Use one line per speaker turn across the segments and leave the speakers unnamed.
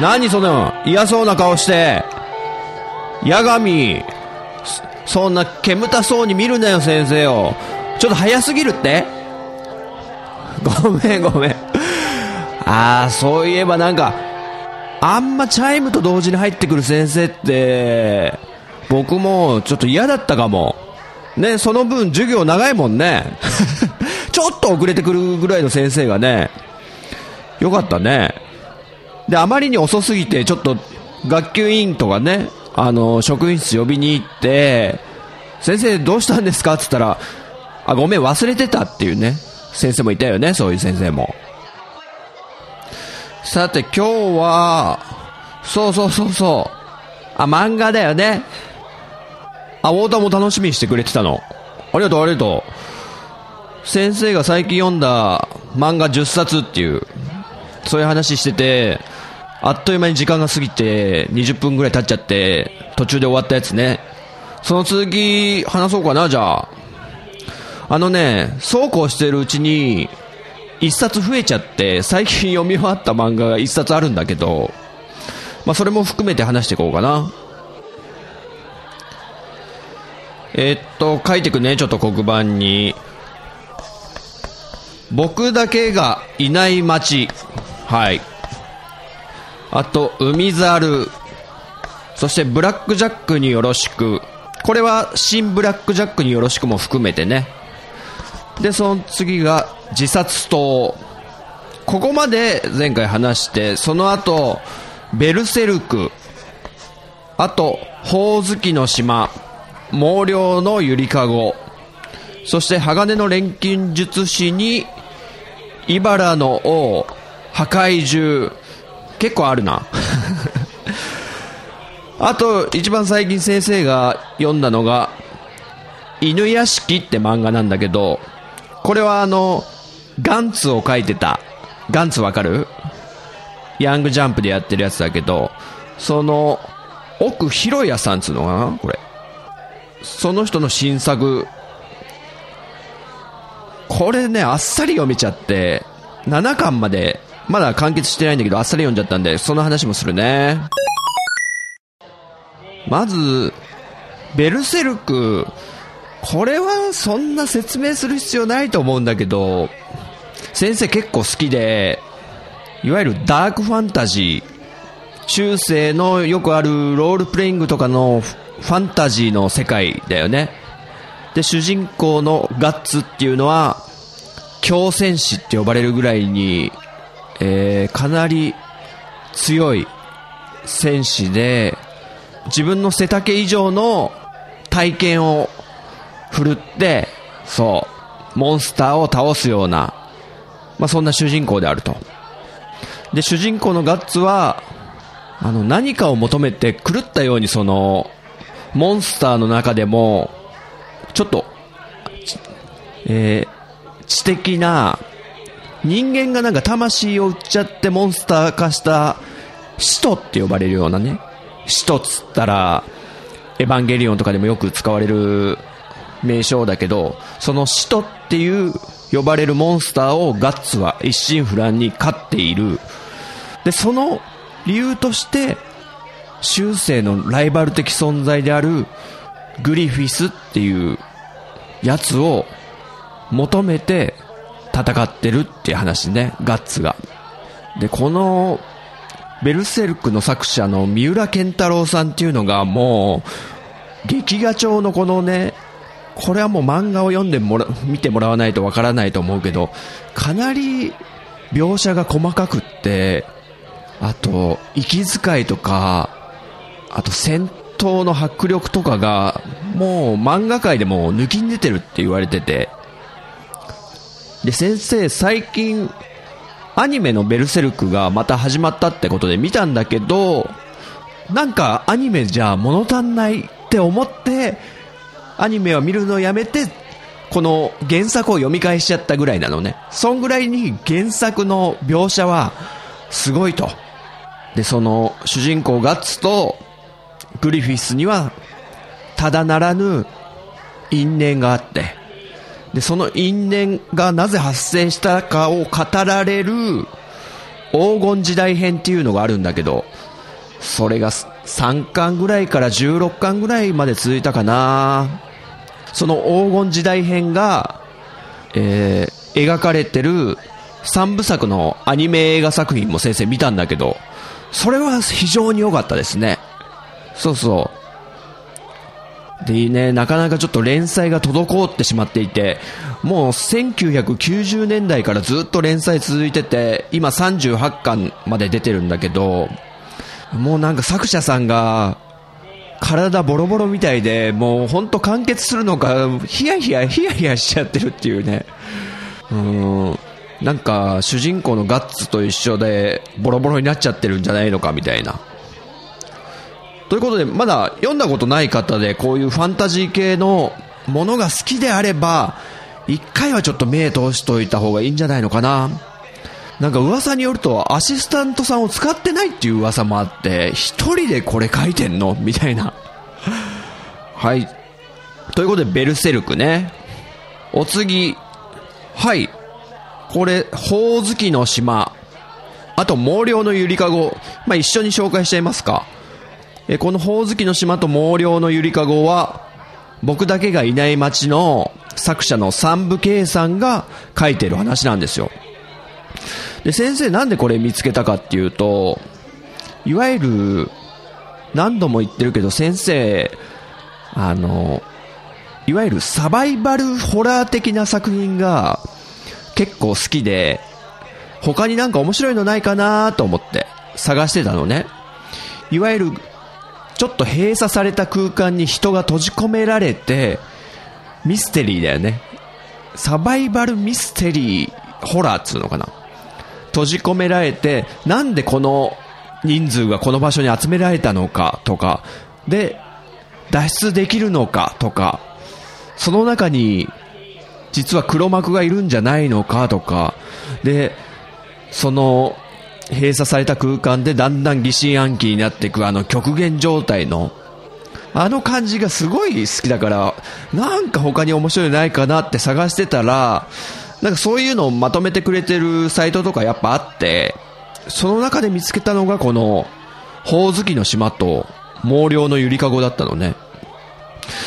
何その嫌そうな顔して八神そんな煙たそうに見るなよ先生よちょっと早すぎるって？ごめんごめん。ああそういえばなんかあんまチャイムと同時に入ってくる先生って僕もちょっと嫌だったかも。ねその分授業長いもんね。ちょっと遅れてくるぐらいの先生がねよかったね。で、あまりに遅すぎて、ちょっと、学級委員とかね、あの、職員室呼びに行って、先生どうしたんですか？って言ったら、あ、ごめん、忘れてたっていうね、先生もいたよね、そういう先生も。さて、今日は、そうそうそうそう、あ、漫画だよね。あ、太田も楽しみにしてくれてたの。ありがとう、ありがとう。先生が最近読んだ漫画10冊っていう、そういう話してて、あっという間に時間が過ぎて、20分ぐらい経っちゃって、途中で終わったやつね。その続き、話そうかな、じゃあ。あのね、そうこうしてるうちに、一冊増えちゃって、最近読み終わった漫画が一冊あるんだけど、まあ、それも含めて話していこうかな。え、っと、書いてくね、ちょっと黒板に。僕だけがいない街。はい。あと、海猿。そして、ブラックジャックによろしく。これは、新ブラックジャックによろしくも含めてね。で、その次が、自殺島。ここまで前回話して、その後、ベルセルク。あと、ほおずきの島。毛量のゆりかご。そして、鋼の錬金術師に、茨の王、破壊獣。結構あるな。あと、一番最近先生が読んだのが、犬屋敷って漫画なんだけど、これはあの、ガンツを書いてた。ガンツわかる？ヤングジャンプでやってるやつだけど、その、奥広也さんつうのかな？これ。その人の新作。これね、あっさり読めちゃって、7巻まで、まだ完結してないんだけど、あっさり読んじゃったんで、その話もするね。まず、ベルセルク、これはそんな説明する必要ないと思うんだけど、先生結構好きで、いわゆるダークファンタジー、中世のよくあるロールプレイングとかのファンタジーの世界だよね。で、主人公のガッツっていうのは、強戦士って呼ばれるぐらいに、えー、かなり強い戦士で、自分の背丈以上の体験を振るって、そう、モンスターを倒すような、まあ、そんな主人公であると。で、主人公のガッツは、あの、何かを求めて狂ったようにその、モンスターの中でも、ちょっと、えー、知的な、人間がなんか魂を売っちゃってモンスター化した使徒って呼ばれるようなね。使徒っつったら、エヴァンゲリオンとかでもよく使われる名称だけど、その使徒っていう呼ばれるモンスターをガッツは一心不乱に飼っている。で、その理由として、終生のライバル的存在であるグリフィスっていうやつを求めて戦ってるっていう話ね、ガッツが。で、このベルセルクの作者の三浦健太郎さんっていうのがもう、劇画調のこのね、これはもう漫画を読んでもら、見てもらわないとわからないと思うけど、かなり描写が細かくって、あと、息遣いとか、あと戦闘の迫力とかが、もう漫画界でも抜きん出てるって言われてて、で、先生最近アニメのベルセルクがまた始まったってことで見たんだけど、なんかアニメじゃ物足んないって思って、アニメを見るのをやめて、この原作を読み返しちゃったぐらいなのね。そんぐらいに原作の描写はすごいと。で、その主人公ガッツとグリフィスにはただならぬ因縁があって、で、その因縁がなぜ発生したかを語られる黄金時代編っていうのがあるんだけど、それが3巻ぐらいから16巻ぐらいまで続いたかな。その黄金時代編が、えー、描かれてる3部作のアニメ映画作品も先生見たんだけど、それは非常に良かったですね。そうそう。でね、なかなかちょっと連載が滞ってしまっていて、もう1990年代からずっと連載続いてて、今38巻まで出てるんだけど、もうなんか作者さんが、体ボロボロみたいで、もう本当完結するのか、ヒヤヒヤヒヤヒヤしちゃってるっていうね。うん。なんか主人公のガッツと一緒でボロボロになっちゃってるんじゃないのかみたいな。ということで、まだ読んだことない方で、こういうファンタジー系のものが好きであれば、一回はちょっと目通しといた方がいいんじゃないのかな。なんか噂によると、アシスタントさんを使ってないっていう噂もあって、一人でこれ書いてんの？みたいな。はい。ということで、ベルセルクね。お次。はい。これ、ほおずきの島。あと、毛量のゆりかご。まあ、一緒に紹介しちゃいますか。え、このほおずきの島と毛量のゆりかごは、僕だけがいない街の作者の三部圭さんが書いてる話なんですよ。で、先生なんでこれ見つけたかっていうと、いわゆる、何度も言ってるけど先生、あの、いわゆるサバイバルホラー的な作品が結構好きで、他になんか面白いのないかなと思って探してたのね。いわゆる、ちょっと閉鎖された空間に人が閉じ込められて、ミステリーだよね。サバイバルミステリーホラーっつうのかな。閉じ込められて、なんでこの人数がこの場所に集められたのかとか、で、脱出できるのかとか、その中に実は黒幕がいるんじゃないのかとか、で、その閉鎖された空間でだんだん疑心暗鬼になっていくあの極限状態のあの感じがすごい好きだから、なんか他に面白いのないかなって探してたら、なんかそういうのをまとめてくれてるサイトとかやっぱあって、その中で見つけたのがこの、ほおずきの島と毛量のゆりかごだったのね。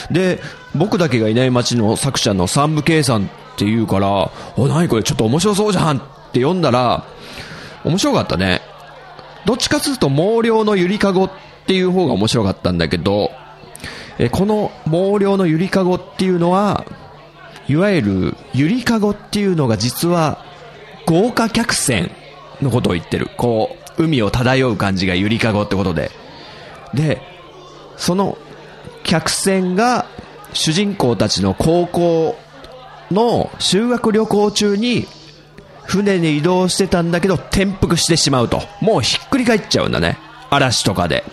で、僕だけがいない街の作者の三部圭さんって言うから、お、なにこれちょっと面白そうじゃんって読んだら、面白かったね。どっちかというと毛量のゆりかごっていう方が面白かったんだけど、えこの毛量のゆりかごっていうのは、いわゆるゆりかごっていうのが実は豪華客船のことを言ってる。こう、海を漂う感じがゆりかごってことで。で、その客船が主人公たちの高校の修学旅行中に船に移動してたんだけど転覆してしまうと。もうひっくり返っちゃうんだね。嵐とかで。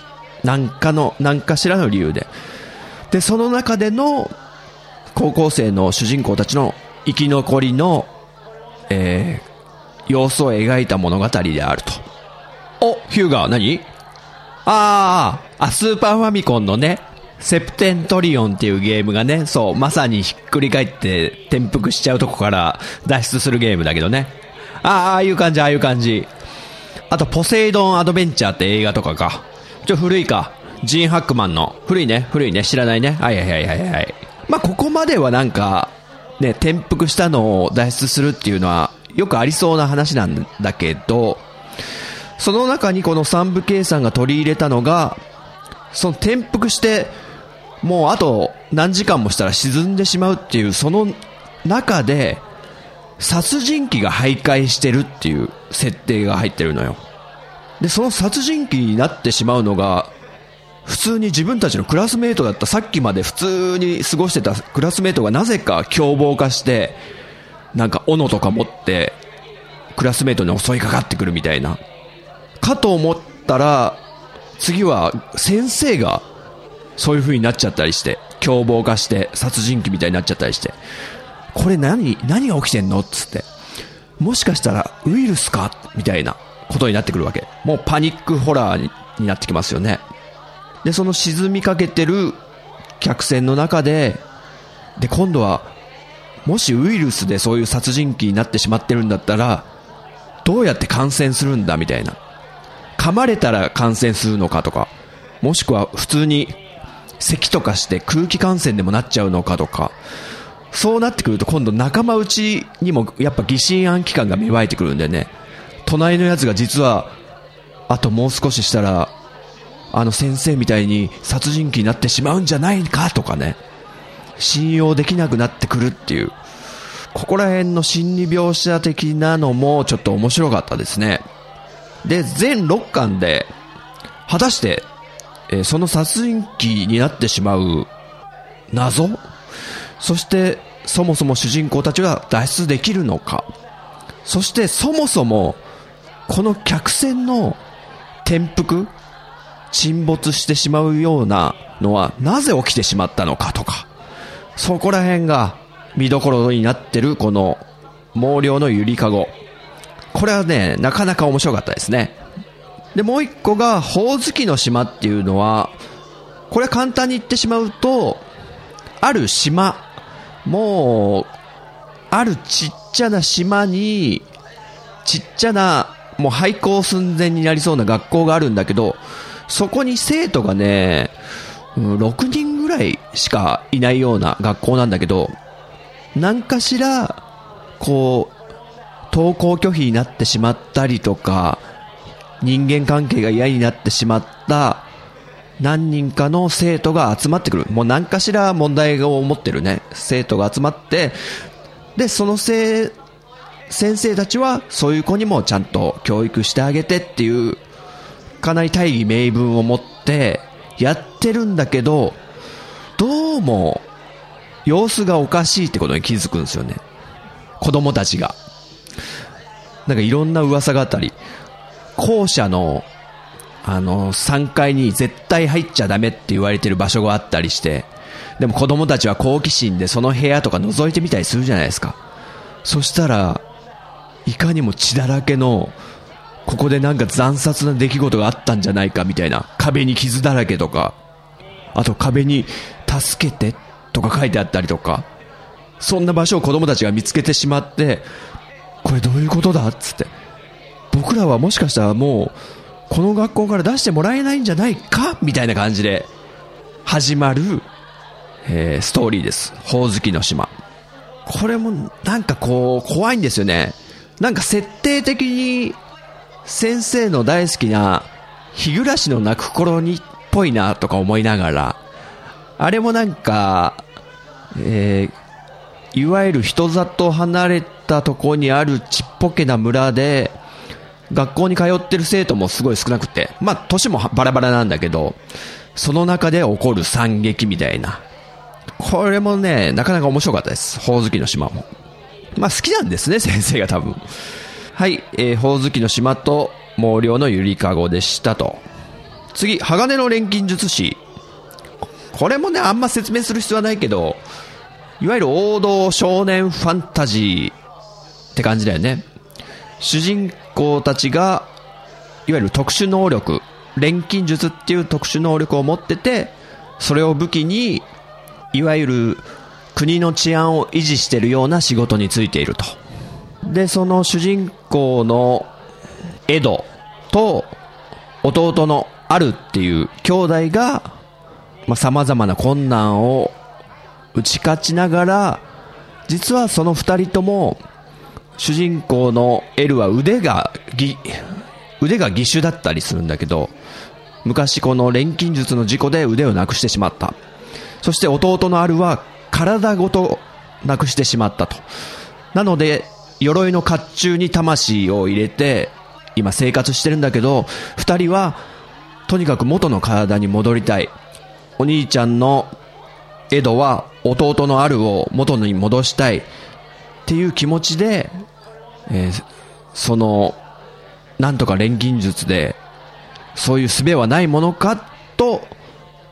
なんかの、なんかしらの理由で。で、その中での高校生の主人公たちの生き残りの、えー、様子を描いた物語であると。お、ヒューガー何？あー、あ、スーパーファミコンのね、セプテントリオンっていうゲームがね、そう、まさにひっくり返って転覆しちゃうとこから脱出するゲームだけどね。ああ、いう感じ、ああいう感じ。あと、ポセイドンアドベンチャーって映画とかか。ちょ、古いか。ジーン・ハックマンの。古いね、古いね、知らないね。はいはいはいはいはい。まあ、ここまではなんか、ね、転覆したのを脱出するっていうのは、よくありそうな話なんだけど、その中にこの三部計算が取り入れたのが、その転覆して、もうあと何時間もしたら沈んでしまうっていう、その中で、殺人鬼が徘徊してるっていう設定が入ってるのよ。で、その殺人鬼になってしまうのが、普通に自分たちのクラスメートだったさっきまで普通に過ごしてたクラスメートがなぜか凶暴化して、なんか斧とか持ってクラスメートに襲いかかってくるみたいな。かと思ったら、次は先生がそういう風になっちゃったりして、凶暴化して殺人鬼みたいになっちゃったりして、これ何、何が起きてんのつって。もしかしたらウイルスか？みたいなことになってくるわけ。もうパニックホラーになってきますよね。で、その沈みかけてる客船の中で、で、今度は、もしウイルスでそういう殺人鬼になってしまってるんだったら、どうやって感染するんだ？みたいな。噛まれたら感染するのかとか、もしくは普通に咳とかして空気感染でもなっちゃうのかとか、そうなってくると今度仲間内にもやっぱ疑心暗鬼感が芽生えてくるんでね、隣のやつが実は、あともう少ししたら、あの先生みたいに殺人鬼になってしまうんじゃないかとかね、信用できなくなってくるっていう、ここら辺の心理描写的なのもちょっと面白かったですね。で、全6巻で、果たして、えー、その殺人鬼になってしまう謎？そして、そもそも主人公たちが脱出できるのかそしてそもそも、この客船の転覆沈没してしまうようなのはなぜ起きてしまったのかとか、そこら辺が見どころになってるこの毛量のゆりかご。これはね、なかなか面白かったですね。で、もう一個が、ほおずきの島っていうのは、これ簡単に言ってしまうと、ある島、もう、あるちっちゃな島に、ちっちゃな、もう廃校寸前になりそうな学校があるんだけど、そこに生徒がね、6人ぐらいしかいないような学校なんだけど、何かしら、こう、登校拒否になってしまったりとか、人間関係が嫌になってしまった何人かの生徒が集まってくる。もう何かしら問題を持ってるね、生徒が集まって、で、そのせい、先生たちはそういう子にもちゃんと教育してあげてっていう、かなり大義名分を持ってやってるんだけど、どうも様子がおかしいってことに気づくんですよね。子供たちが。なんかいろんな噂があったり、校舎の、あの、3階に絶対入っちゃダメって言われてる場所があったりして、でも子供たちは好奇心でその部屋とか覗いてみたりするじゃないですか。そしたら、いかにも血だらけの、ここでなんか残殺な出来事があったんじゃないかみたいな、壁に傷だらけとか、あと壁に助けてとか書いてあったりとか、そんな場所を子供たちが見つけてしまって、これどういうことだっつって。僕らはもしかしたらもう、この学校から出してもらえないんじゃないか？みたいな感じで、始まる、えー、ストーリーです。ほおずきの島。これもなんかこう、怖いんですよね。なんか設定的に先生の大好きな日暮らしの泣く頃にっぽいなとか思いながら、あれもなんか、えー、いわゆる人里離れたとこにあるちっぽけな村で、学校に通ってる生徒もすごい少なくて、まあ、年もバラバラなんだけど、その中で起こる惨劇みたいな。これもね、なかなか面白かったです。ほおずきの島も。まあ好きなんですね、先生が多分。はい、えー、ほおずきの島と毛量のゆりかごでしたと。次、鋼の錬金術師。これもね、あんま説明する必要はないけど、いわゆる王道少年ファンタジーって感じだよね。主人公たちが、いわゆる特殊能力、錬金術っていう特殊能力を持ってて、それを武器に、いわゆる国の治安を維持してるような仕事についていると。で、その主人公のエドと弟のアルっていう兄弟が、まあ、様々な困難を打ち勝ちながら、実はその二人とも、主人公のエルは腕が、腕が義手だったりするんだけど、昔この錬金術の事故で腕をなくしてしまった。そして弟のアルは体ごとなくしてしまったと。なので、鎧の甲冑に魂を入れて、今生活してるんだけど、二人は、とにかく元の体に戻りたい。お兄ちゃんのエドは弟のアルを元に戻したいっていう気持ちで、えー、その、なんとか錬金術で、そういう術はないものかと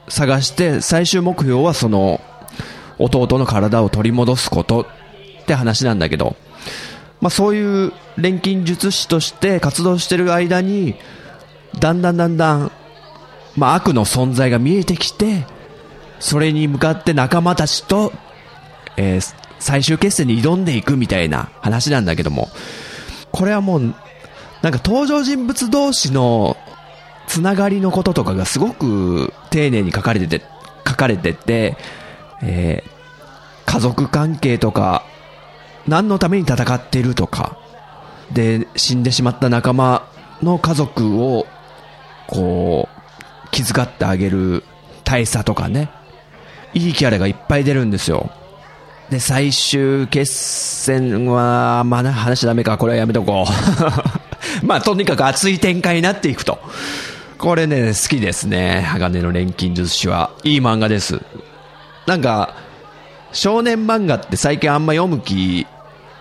探して、最終目標はその、弟の体を取り戻すことって話なんだけど、まあそういう錬金術師として活動してる間に、だんだんだんだん、まあ悪の存在が見えてきて、それに向かって仲間たちと、えー最終決戦に挑んでいくみたいな話なんだけども、これはもう、なんか登場人物同士のつながりのこととかがすごく丁寧に書かれてて、書かれてて、えー家族関係とか、何のために戦ってるとか、で、死んでしまった仲間の家族を、こう、気遣ってあげる大佐とかね、いいキャラがいっぱい出るんですよ。で、最終決戦は、まあ、話しダメか、これはやめとこう。まあ、とにかく熱い展開になっていくと。これね、好きですね。鋼の錬金術師は。いい漫画です。なんか、少年漫画って最近あんま読む気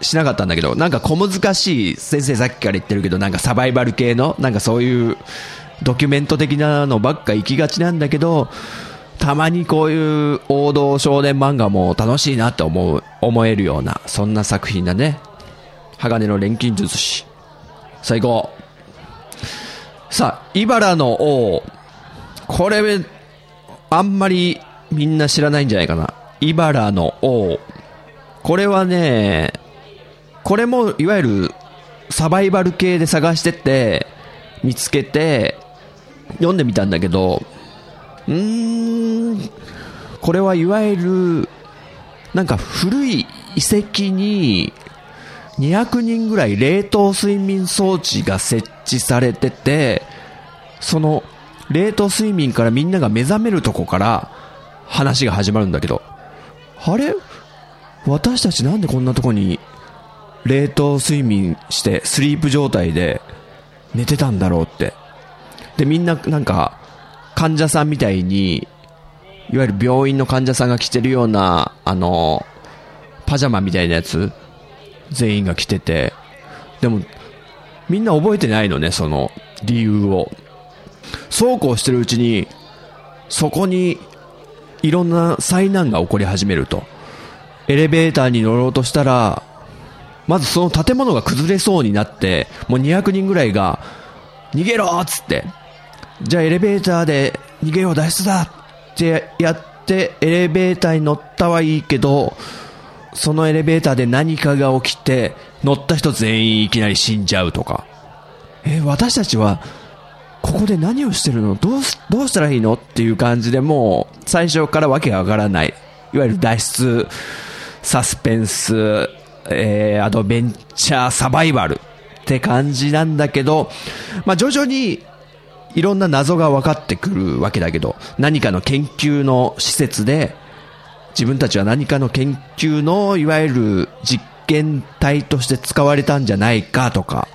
しなかったんだけど、なんか小難しい、先生さっきから言ってるけど、なんかサバイバル系の、なんかそういうドキュメント的なのばっか行きがちなんだけど、たまにこういう王道少年漫画も楽しいなって思う、思えるような、そんな作品だね。鋼の錬金術師。最高。さあ、茨の王。これ、あんまりみんな知らないんじゃないかな。茨の王。これはね、これもいわゆるサバイバル系で探してて、見つけて、読んでみたんだけど、うーん、これはいわゆる、なんか古い遺跡に、200人ぐらい冷凍睡眠装置が設置されてて、その冷凍睡眠からみんなが目覚めるとこから話が始まるんだけど、あれ？私たちなんでこんなとこに冷凍睡眠してスリープ状態で寝てたんだろうって。で、みんななんか患者さんみたいに、いわゆる病院の患者さんが着てるような、あの、パジャマみたいなやつ、全員が着てて、でも、みんな覚えてないのね、その理由を。そうこうしてるうちに、そこにいろんな災難が起こり始めると。エレベーターに乗ろうとしたら、まずその建物が崩れそうになって、もう200人ぐらいが、逃げろっつって、じゃあエレベーターで逃げよう脱出だってやって、エレベーターに乗ったはいいけど、そのエレベーターで何かが起きて、乗った人全員いきなり死んじゃうとか。え、私たちは、ここで何をしてるの？どうす、どうしたらいいの？っていう感じでもう、最初からわけがわからない。いわゆる脱出、サスペンス、えー、アドベンチャー、サバイバルって感じなんだけど、まあ徐々にいろんな謎が分かってくるわけだけど、何かの研究の施設で、自分たちは何かの研究の、いわゆる実験体として使われたんじゃないかとか、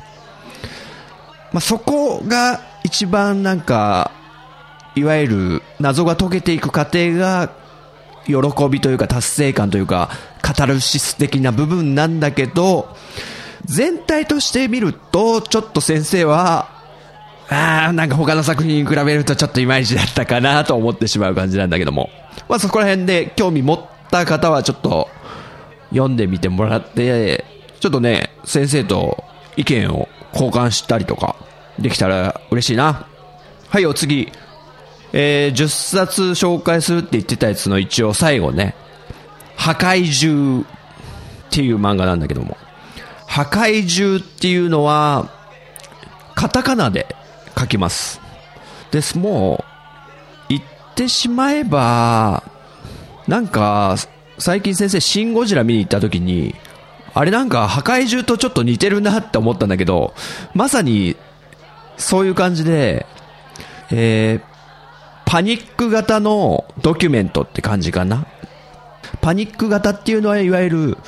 まあ、そこが一番なんか、いわゆる謎が解けていく過程が、喜びというか達成感というか、カタルシス的な部分なんだけど、全体として見ると、ちょっと先生は、あー、なんか他の作品に比べるとちょっといまいちだったかなと思ってしまう感じなんだけども。まあそこら辺で興味持った方はちょっと読んでみてもらって、ちょっとね、先生と意見を交換したりとかできたら嬉しいな。はい、お次。えー、10冊紹介するって言ってたやつの一応最後ね、破壊獣っていう漫画なんだけども。破壊獣っていうのは、カタカナで書きます。です、もう、言ってしまえば、なんか、最近先生、シン・ゴジラ見に行った時に、あれなんか破壊獣とちょっと似てるなって思ったんだけど、まさに、そういう感じで、えー、パニック型のドキュメントって感じかな。パニック型っていうのはいわゆる、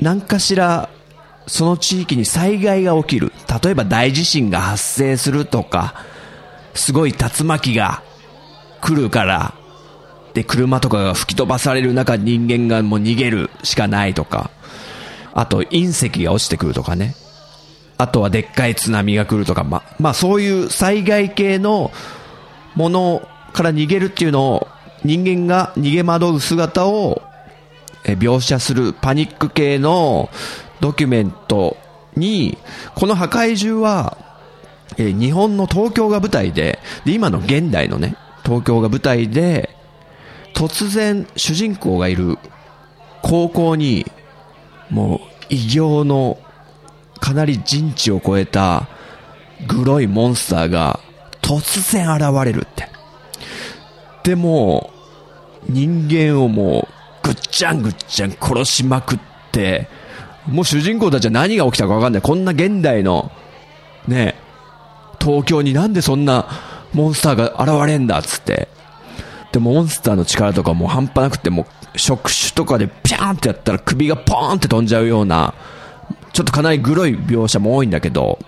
何かしら、その地域に災害が起きる。例えば大地震が発生するとか、すごい竜巻が来るから、で、車とかが吹き飛ばされる中、人間がもう逃げるしかないとか、あと隕石が落ちてくるとかね。あとはでっかい津波が来るとか、ま、まあそういう災害系のものから逃げるっていうのを人間が逃げ惑う姿を描写するパニック系のドキュメントに、この破壊獣は、え日本の東京が舞台で、で、今の現代のね、東京が舞台で、突然主人公がいる高校に、もう異形のかなり人知を超えたグロいモンスターが突然現れるって。でも、人間をもうぐっちゃんぐっちゃん殺しまくって、もう主人公たちは何が起きたかわかんない。こんな現代の、ね、東京になんでそんなモンスターが現れんだっつって。で、モンスターの力とかもう半端なくて、もう触手とかでピャーンってやったら首がポーンって飛んじゃうような、ちょっとかなりグロい描写も多いんだけど、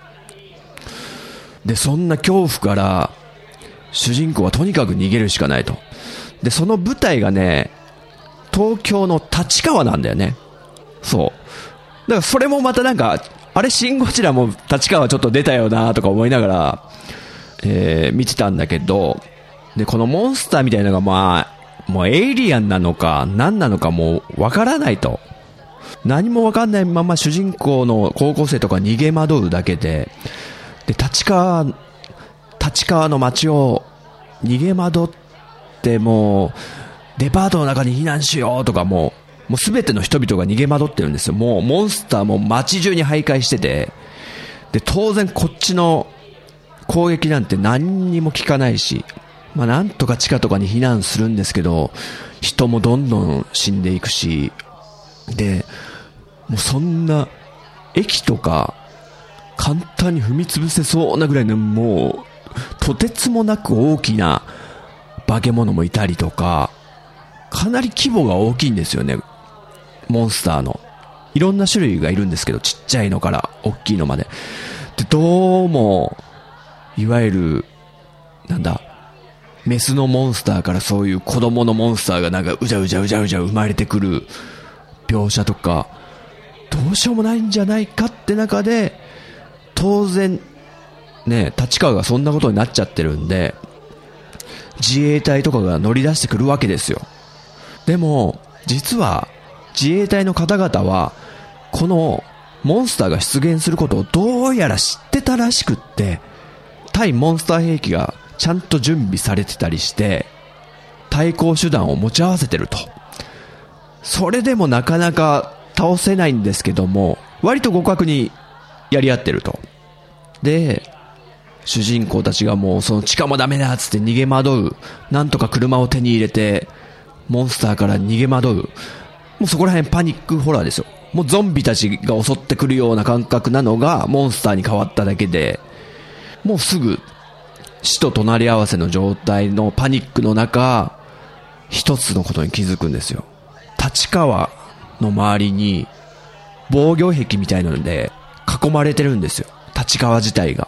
で、そんな恐怖から、主人公はとにかく逃げるしかないと。で、その舞台がね、東京の立川なんだよね。そう。だからそれもまたなんか、あれ、シン・ゴジラも立川ちょっと出たよなとか思いながら、えー、見てたんだけど、で、このモンスターみたいなのがまあ、もうエイリアンなのか、何なのかもうわからないと。何もわかんないまま主人公の高校生とか逃げ惑うだけで、で、立川、立川の街を逃げ惑ってもう、デパートの中に避難しようとかもう、もうすべての人々が逃げ惑ってるんですよ。もうモンスターも街中に徘徊してて、で、当然こっちの攻撃なんて何にも効かないし、まあなんとか地下とかに避難するんですけど、人もどんどん死んでいくし、で、もうそんな、駅とか、簡単に踏み潰せそうなぐらいの、もう、とてつもなく大きな化け物もいたりとか、かなり規模が大きいんですよね。モンスターの。いろんな種類がいるんですけど、ちっちゃいのから大きいのまで。で、どうも、いわゆる、なんだ、メスのモンスターからそういう子供のモンスターがなんかうじゃうじゃうじゃうじゃ生まれてくる描写とか、どうしようもないんじゃないかって中で、当然、ね、立川がそんなことになっちゃってるんで、自衛隊とかが乗り出してくるわけですよ。でも、実は、自衛隊の方々は、このモンスターが出現することをどうやら知ってたらしくって、対モンスター兵器がちゃんと準備されてたりして、対抗手段を持ち合わせてると。それでもなかなか倒せないんですけども、割と互角にやり合ってると。で、主人公たちがもうその地下もダメだっつって逃げ惑う。なんとか車を手に入れて、モンスターから逃げ惑う。もうそこら辺パニックホラーですよ。もうゾンビたちが襲ってくるような感覚なのがモンスターに変わっただけで、もうすぐ死と隣り合わせの状態のパニックの中、一つのことに気づくんですよ。立川の周りに防御壁みたいなので囲まれてるんですよ。立川自体が。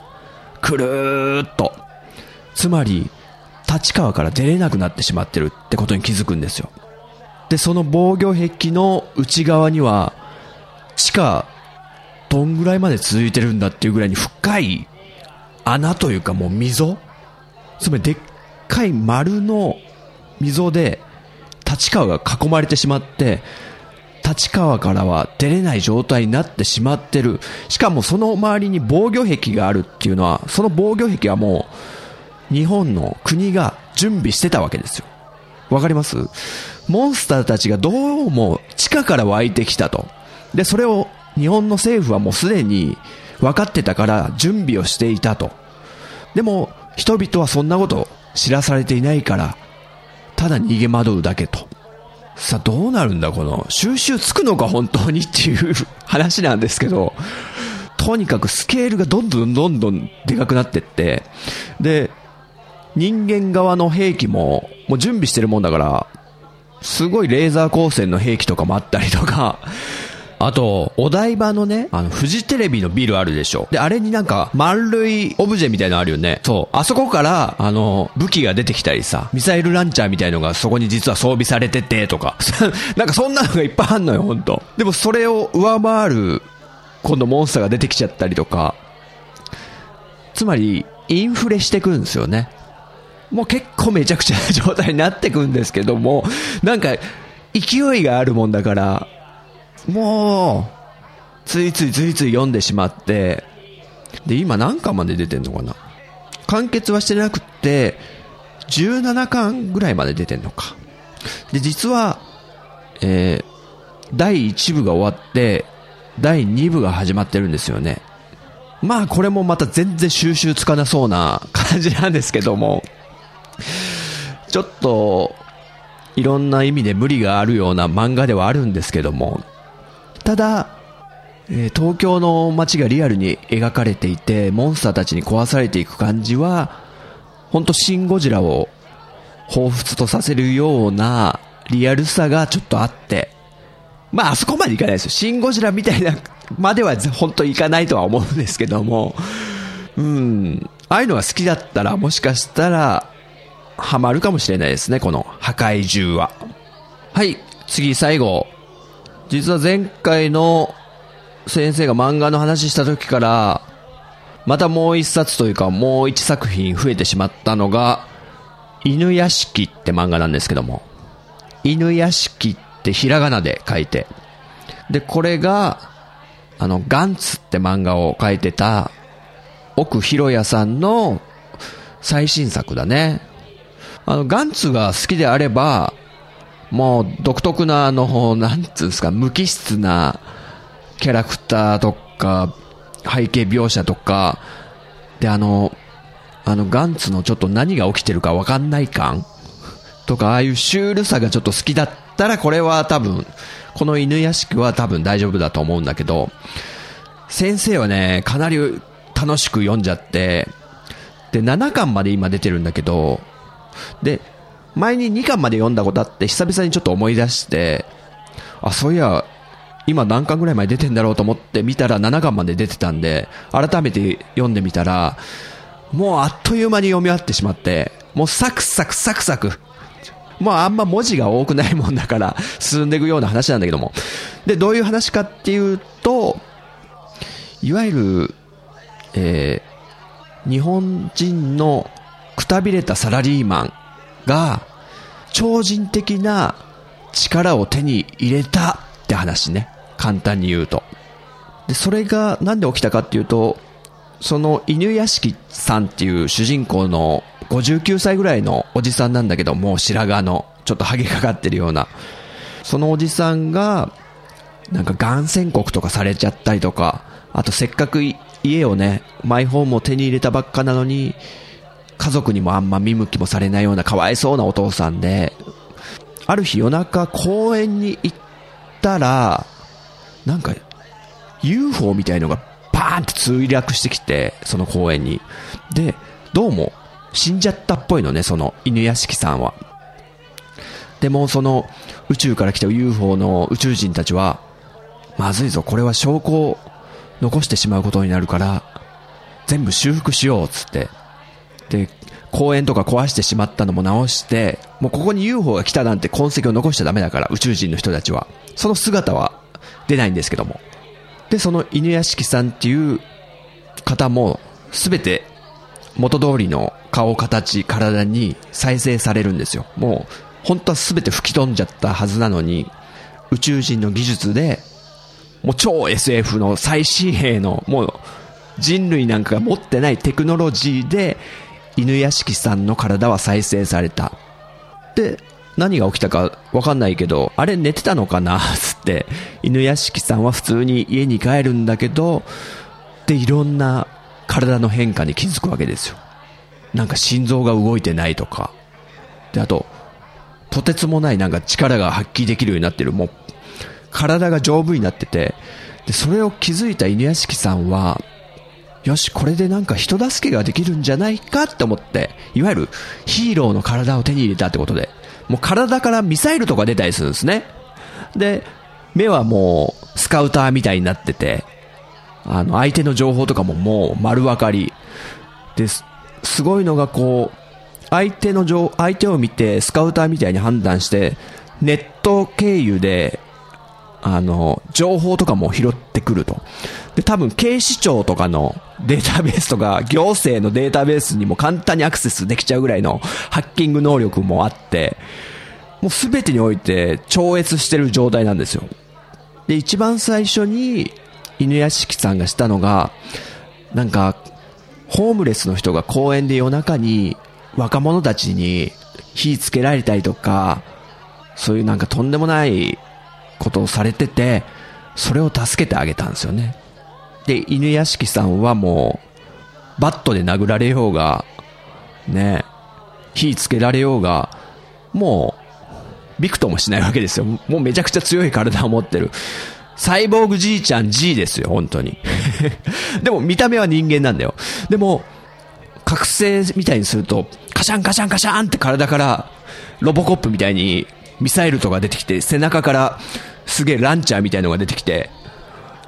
くるーっと。つまり、立川から出れなくなってしまってるってことに気づくんですよ。で、その防御壁の内側には、地下、どんぐらいまで続いてるんだっていうぐらいに深い穴というかもう溝つまりでっかい丸の溝で立川が囲まれてしまって、立川からは出れない状態になってしまってる。しかもその周りに防御壁があるっていうのは、その防御壁はもう、日本の国が準備してたわけですよ。わかります？モンスターたちがどうも地下から湧いてきたと。で、それを日本の政府はもうすでに分かってたから準備をしていたと。でも、人々はそんなこと知らされていないから、ただ逃げ惑うだけと。さあどうなるんだこの収集つくのか本当にっていう 話なんですけど、とにかくスケールがどんどんどんどんでかくなってって、で、人間側の兵器ももう準備してるもんだから、すごいレーザー光線の兵器とかもあったりとか、あと、お台場のね、あの、フジテレビのビルあるでしょ。で、あれになんか、丸いオブジェみたいのあるよね。そう。あそこから、あの、武器が出てきたりさ、ミサイルランチャーみたいのがそこに実は装備されてて、とか。なんかそんなのがいっぱいあんのよ、ほんと。でもそれを上回る今度モンスターが出てきちゃったりとか、つまり、インフレしてくんですよね。もう結構めちゃくちゃな状態になってくんですけども、なんか、勢いがあるもんだから、もう、ついついついつい読んでしまって、で、今何巻まで出てんのかな？完結はしてなくって、17巻ぐらいまで出てんのか。で、実は、えー、第1部が終わって、第2部が始まってるんですよね。まあこれもまた全然収集つかなそうな感じなんですけども、ちょっと、いろんな意味で無理があるような漫画ではあるんですけども、ただ、え、東京の街がリアルに描かれていて、モンスターたちに壊されていく感じは、ほんとシン・ゴジラを彷彿とさせるようなリアルさがちょっとあって、まああそこまでいかないですよ。シン・ゴジラみたいなまでは本当いかないとは思うんですけども、うん、ああいうのが好きだったらもしかしたらハマるかもしれないですね、この破壊獣は。はい、次最後。実は前回の先生が漫画の話した時から、またもう一冊というかもう一作品増えてしまったのが、犬屋敷って漫画なんですけども。犬屋敷ってひらがなで書いて。で、これが、あの、ガンツって漫画を書いてた、奥広也さんの最新作だね。あの、ガンツが好きであれば、もう独特なあの、なんつうんですか、無機質なキャラクターとか、背景描写とか、で、あの、あの、ガンツのちょっと何が起きてるかわかんない感とか、ああいうシュールさがちょっと好きだったら、これは多分、この犬屋敷は多分大丈夫だと思うんだけど、先生はね、かなり楽しく読んじゃって、で、7巻まで今出てるんだけど、で、前に2巻まで読んだことあって、久々にちょっと思い出して、あ、そういや、今何巻ぐらい前出てんだろうと思って見たら7巻まで出てたんで、改めて読んでみたら、もうあっという間に読み終わってしまって、もうサクサクサクサク。まああんま文字が多くないもんだから進んでいくような話なんだけども。で、どういう話かっていうと、いわゆる、えー、日本人のくたびれたサラリーマンが超人的な力を手に入れたって話ね。簡単に言うと。で、それがなんで起きたかっていうと、その犬屋敷さんっていう主人公の59歳ぐらいのおじさんなんだけど、もう白髪の、ちょっとハゲかかってるような、そのおじさんが、なんかがん宣告とかされちゃったりとか、あとせっかく家をね、マイホームを手に入れたばっかなのに、家族にもあんま見向きもされないようなかわいそうなお父さんで、ある日夜中公園に行ったら、なんか UFO みたいのがバーンって墜落してきて、その公園に。で、どうも死んじゃったっぽいのね、その犬屋敷さんは。でもその宇宙から来た UFO の宇宙人たちは、まずいぞ、これは証拠を残してしまうことになるから、全部修復しよう、つって。で、公園とか壊してしまったのも直して、もうここに UFO が来たなんて痕跡を残しちゃダメだから、宇宙人の人たちは。その姿は出ないんですけども。で、その犬屋敷さんっていう方も、すべて元通りの顔、形、体に再生されるんですよ。もう、本当はすべて吹き飛んじゃったはずなのに、宇宙人の技術で、もう超 SF の最新鋭の、もう人類なんかが持ってないテクノロジーで、犬屋敷さんの体は再生された。で、何が起きたかわかんないけど、あれ寝てたのかな？つって、犬屋敷さんは普通に家に帰るんだけど、で、いろんな体の変化に気づくわけですよ。なんか心臓が動いてないとか。で、あと、とてつもないなんか力が発揮できるようになってる。もう、体が丈夫になってて、で、それを気づいた犬屋敷さんは、よし、これでなんか人助けができるんじゃないかって思って、いわゆるヒーローの体を手に入れたってことで、もう体からミサイルとか出たりするんですね。で、目はもうスカウターみたいになってて、あの、相手の情報とかももう丸分かり。です。すごいのがこう、相手の情、相手を見てスカウターみたいに判断して、ネット経由であの、情報とかも拾ってくると。で、多分警視庁とかのデータベースとか、行政のデータベースにも簡単にアクセスできちゃうぐらいのハッキング能力もあって、もうすべてにおいて超越してる状態なんですよ。で、一番最初に犬屋敷さんがしたのが、なんか、ホームレスの人が公園で夜中に若者たちに火つけられたりとか、そういうなんかとんでもないことをされてて、それを助けてあげたんですよね。で、犬屋敷さんはもう、バットで殴られようが、ね、火つけられようが、もう、びくともしないわけですよ。もうめちゃくちゃ強い体を持ってる。サイボーグじいちゃん G ですよ、本当に。でも見た目は人間なんだよ。でも、覚醒みたいにすると、カシャンカシャンカシャンって体から、ロボコップみたいにミサイルとか出てきて、背中からすげえランチャーみたいのが出てきて、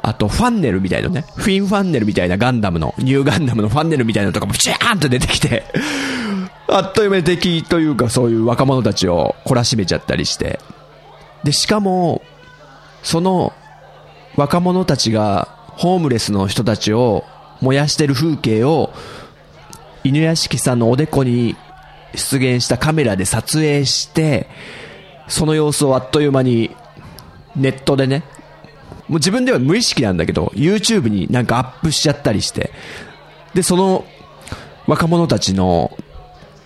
あと、ファンネルみたいなね、フィンファンネルみたいなガンダムの、ニューガンダムのファンネルみたいなのとかもシャーンと出てきて、あっという間に敵というかそういう若者たちを懲らしめちゃったりして。で、しかも、その若者たちがホームレスの人たちを燃やしてる風景を犬屋敷さんのおでこに出現したカメラで撮影して、その様子をあっという間にネットでね、もう自分では無意識なんだけど、YouTube になんかアップしちゃったりして、で、その若者たちの、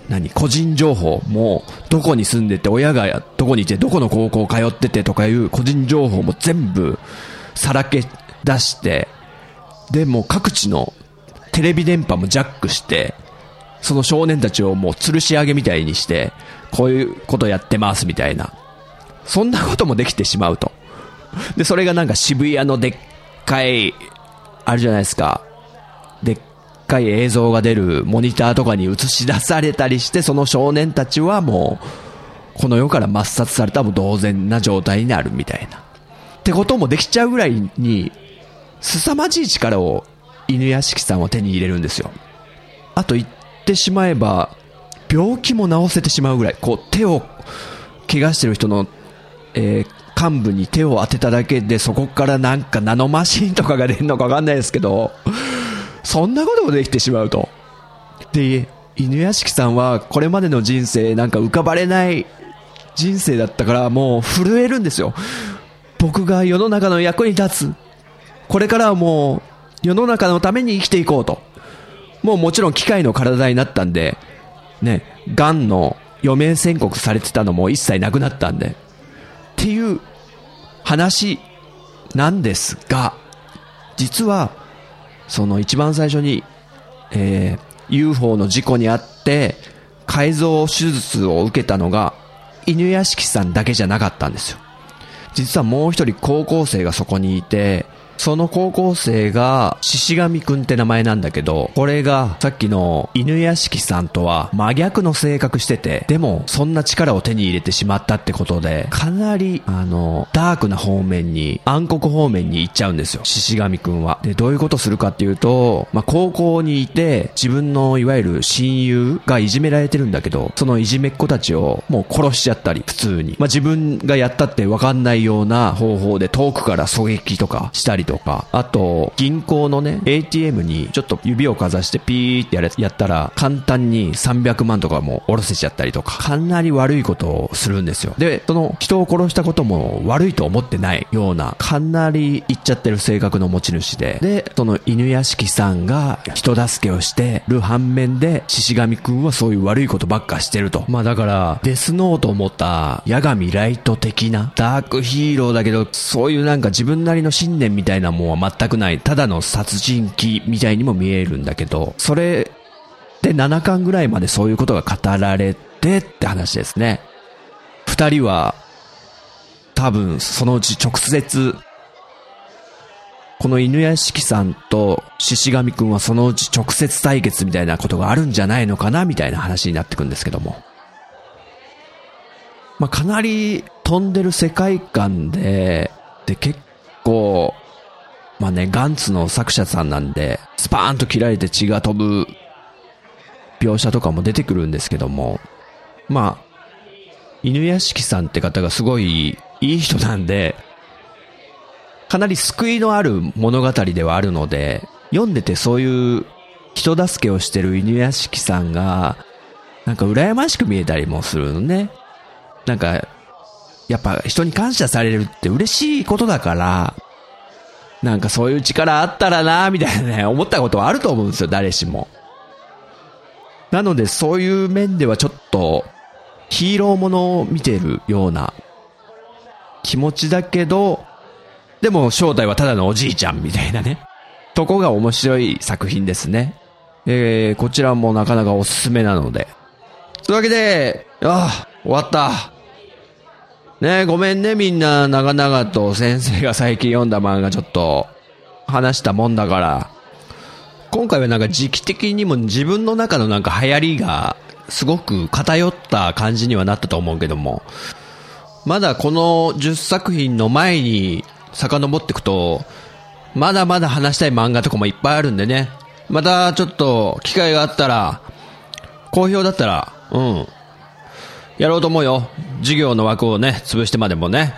何、個人情報も、どこに住んでて、親がどこにいて、どこの高校通っててとかいう個人情報も全部さらけ出して、で、も各地のテレビ電波もジャックして、その少年たちをもう吊るし上げみたいにして、こういうことやってますみたいな。そんなこともできてしまうと。で、それがなんか渋谷のでっかい、あるじゃないですか。でっかい映像が出るモニターとかに映し出されたりして、その少年たちはもう、この世から抹殺されたも同然な状態になるみたいな。ってこともできちゃうぐらいに、凄まじい力を犬屋敷さんは手に入れるんですよ。あと言ってしまえば、病気も治せてしまうぐらい、こう手を怪我してる人の、えー、幹部に手を当てただけでそこからなんかナノマシンとかが出るのかわかんないですけど、そんなこともできてしまうと。で、犬屋敷さんはこれまでの人生なんか浮かばれない人生だったからもう震えるんですよ。僕が世の中の役に立つ。これからはもう世の中のために生きていこうと。もうもちろん機械の体になったんで、ね、癌の余命宣告されてたのも一切なくなったんで、っていう話なんですが、実は、その一番最初に、えー、UFO の事故にあって、改造手術を受けたのが、犬屋敷さんだけじゃなかったんですよ。実はもう一人高校生がそこにいて、その高校生が、獅子神くんって名前なんだけど、これが、さっきの犬屋敷さんとは真逆の性格してて、でも、そんな力を手に入れてしまったってことで、かなり、あの、ダークな方面に、暗黒方面に行っちゃうんですよ。獅子神くんは。で、どういうことするかっていうと、まあ、高校にいて、自分のいわゆる親友がいじめられてるんだけど、そのいじめっ子たちをもう殺しちゃったり、普通に。まあ、自分がやったってわかんないような方法で遠くから狙撃とかしたりとか、あと、銀行のね、ATM にちょっと指をかざしてピーってやれやったら、簡単に300万とかも下ろせちゃったりとか、かなり悪いことをするんですよ。で、その人を殺したことも悪いと思ってないような、かなり言っちゃってる性格の持ち主で、で、その犬屋敷さんが人助けをしてる反面で、獅子神くんはそういう悪いことばっかしてると。まあだから、デスノートを持った八神ライト的なダークヒーローだけど、そういうなんか自分なりの信念みたいないなもんは全くない、ただの殺人鬼みたいにも見えるんだけど、それで7巻ぐらいまでそういうことが語られてって話ですね。二人は、多分そのうち直接、この犬屋敷さんと獅子神くんはそのうち直接対決みたいなことがあるんじゃないのかなみたいな話になってくんですけども。まあ、かなり飛んでる世界観で、で、結構、まあね、ガンツの作者さんなんで、スパーンと切られて血が飛ぶ描写とかも出てくるんですけども、まあ、犬屋敷さんって方がすごいいい人なんで、かなり救いのある物語ではあるので、読んでてそういう人助けをしてる犬屋敷さんが、なんか羨ましく見えたりもするのね。なんか、やっぱ人に感謝されるって嬉しいことだから、なんかそういう力あったらなみたいなね、思ったことはあると思うんですよ、誰しも。なのでそういう面ではちょっと、ヒーローものを見てるような気持ちだけど、でも正体はただのおじいちゃんみたいなね。とこが面白い作品ですね。えー、こちらもなかなかおすすめなので。というわけで、ああ、終わった。ねごめんねみんな長々と先生が最近読んだ漫画ちょっと話したもんだから。今回はなんか時期的にも自分の中のなんか流行りがすごく偏った感じにはなったと思うけども。まだこの10作品の前に遡っていくと、まだまだ話したい漫画とかもいっぱいあるんでね。またちょっと機会があったら、好評だったら、うん。やろうと思うよ。授業の枠をね、潰してまでもね。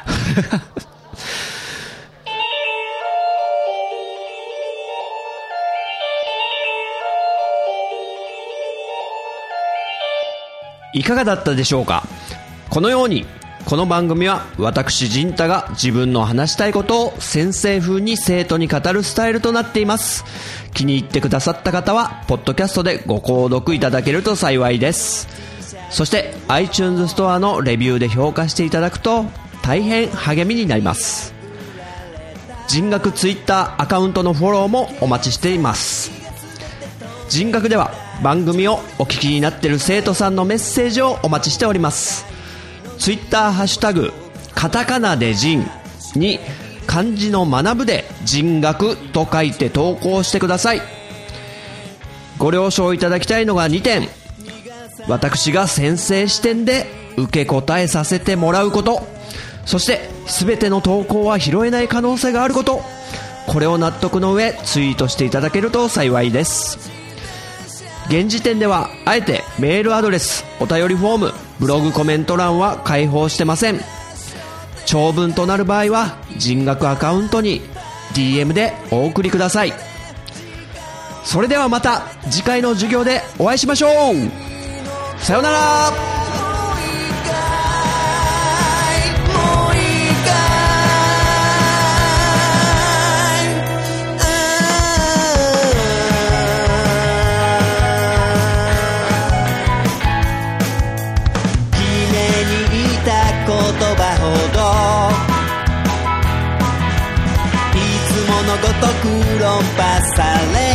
いかがだったでしょうか？このようにこの番組は私陣太が自分の話したいことを先生風に生徒に語るスタイルとなっています気に入ってくださった方はポッドキャストでご購読いただけると幸いですそして iTunes ストアのレビューで評価していただくと大変励みになります人学 Twitter アカウントのフォローもお待ちしています人学では番組をお聞きになっている生徒さんのメッセージをお待ちしておりますツイッターハッシュタグ、カタカナで人に漢字の学ぶで人学と書いて投稿してください。ご了承いただきたいのが2点。私が先生視点で受け答えさせてもらうこと。そして全ての投稿は拾えない可能性があること。これを納得の上ツイートしていただけると幸いです。現時点ではあえてメールアドレスお便りフォームブログコメント欄は開放してません長文となる場合は人学アカウントに DM でお送りくださいそれではまた次回の授業でお会いしましょうさようなら。と論破され。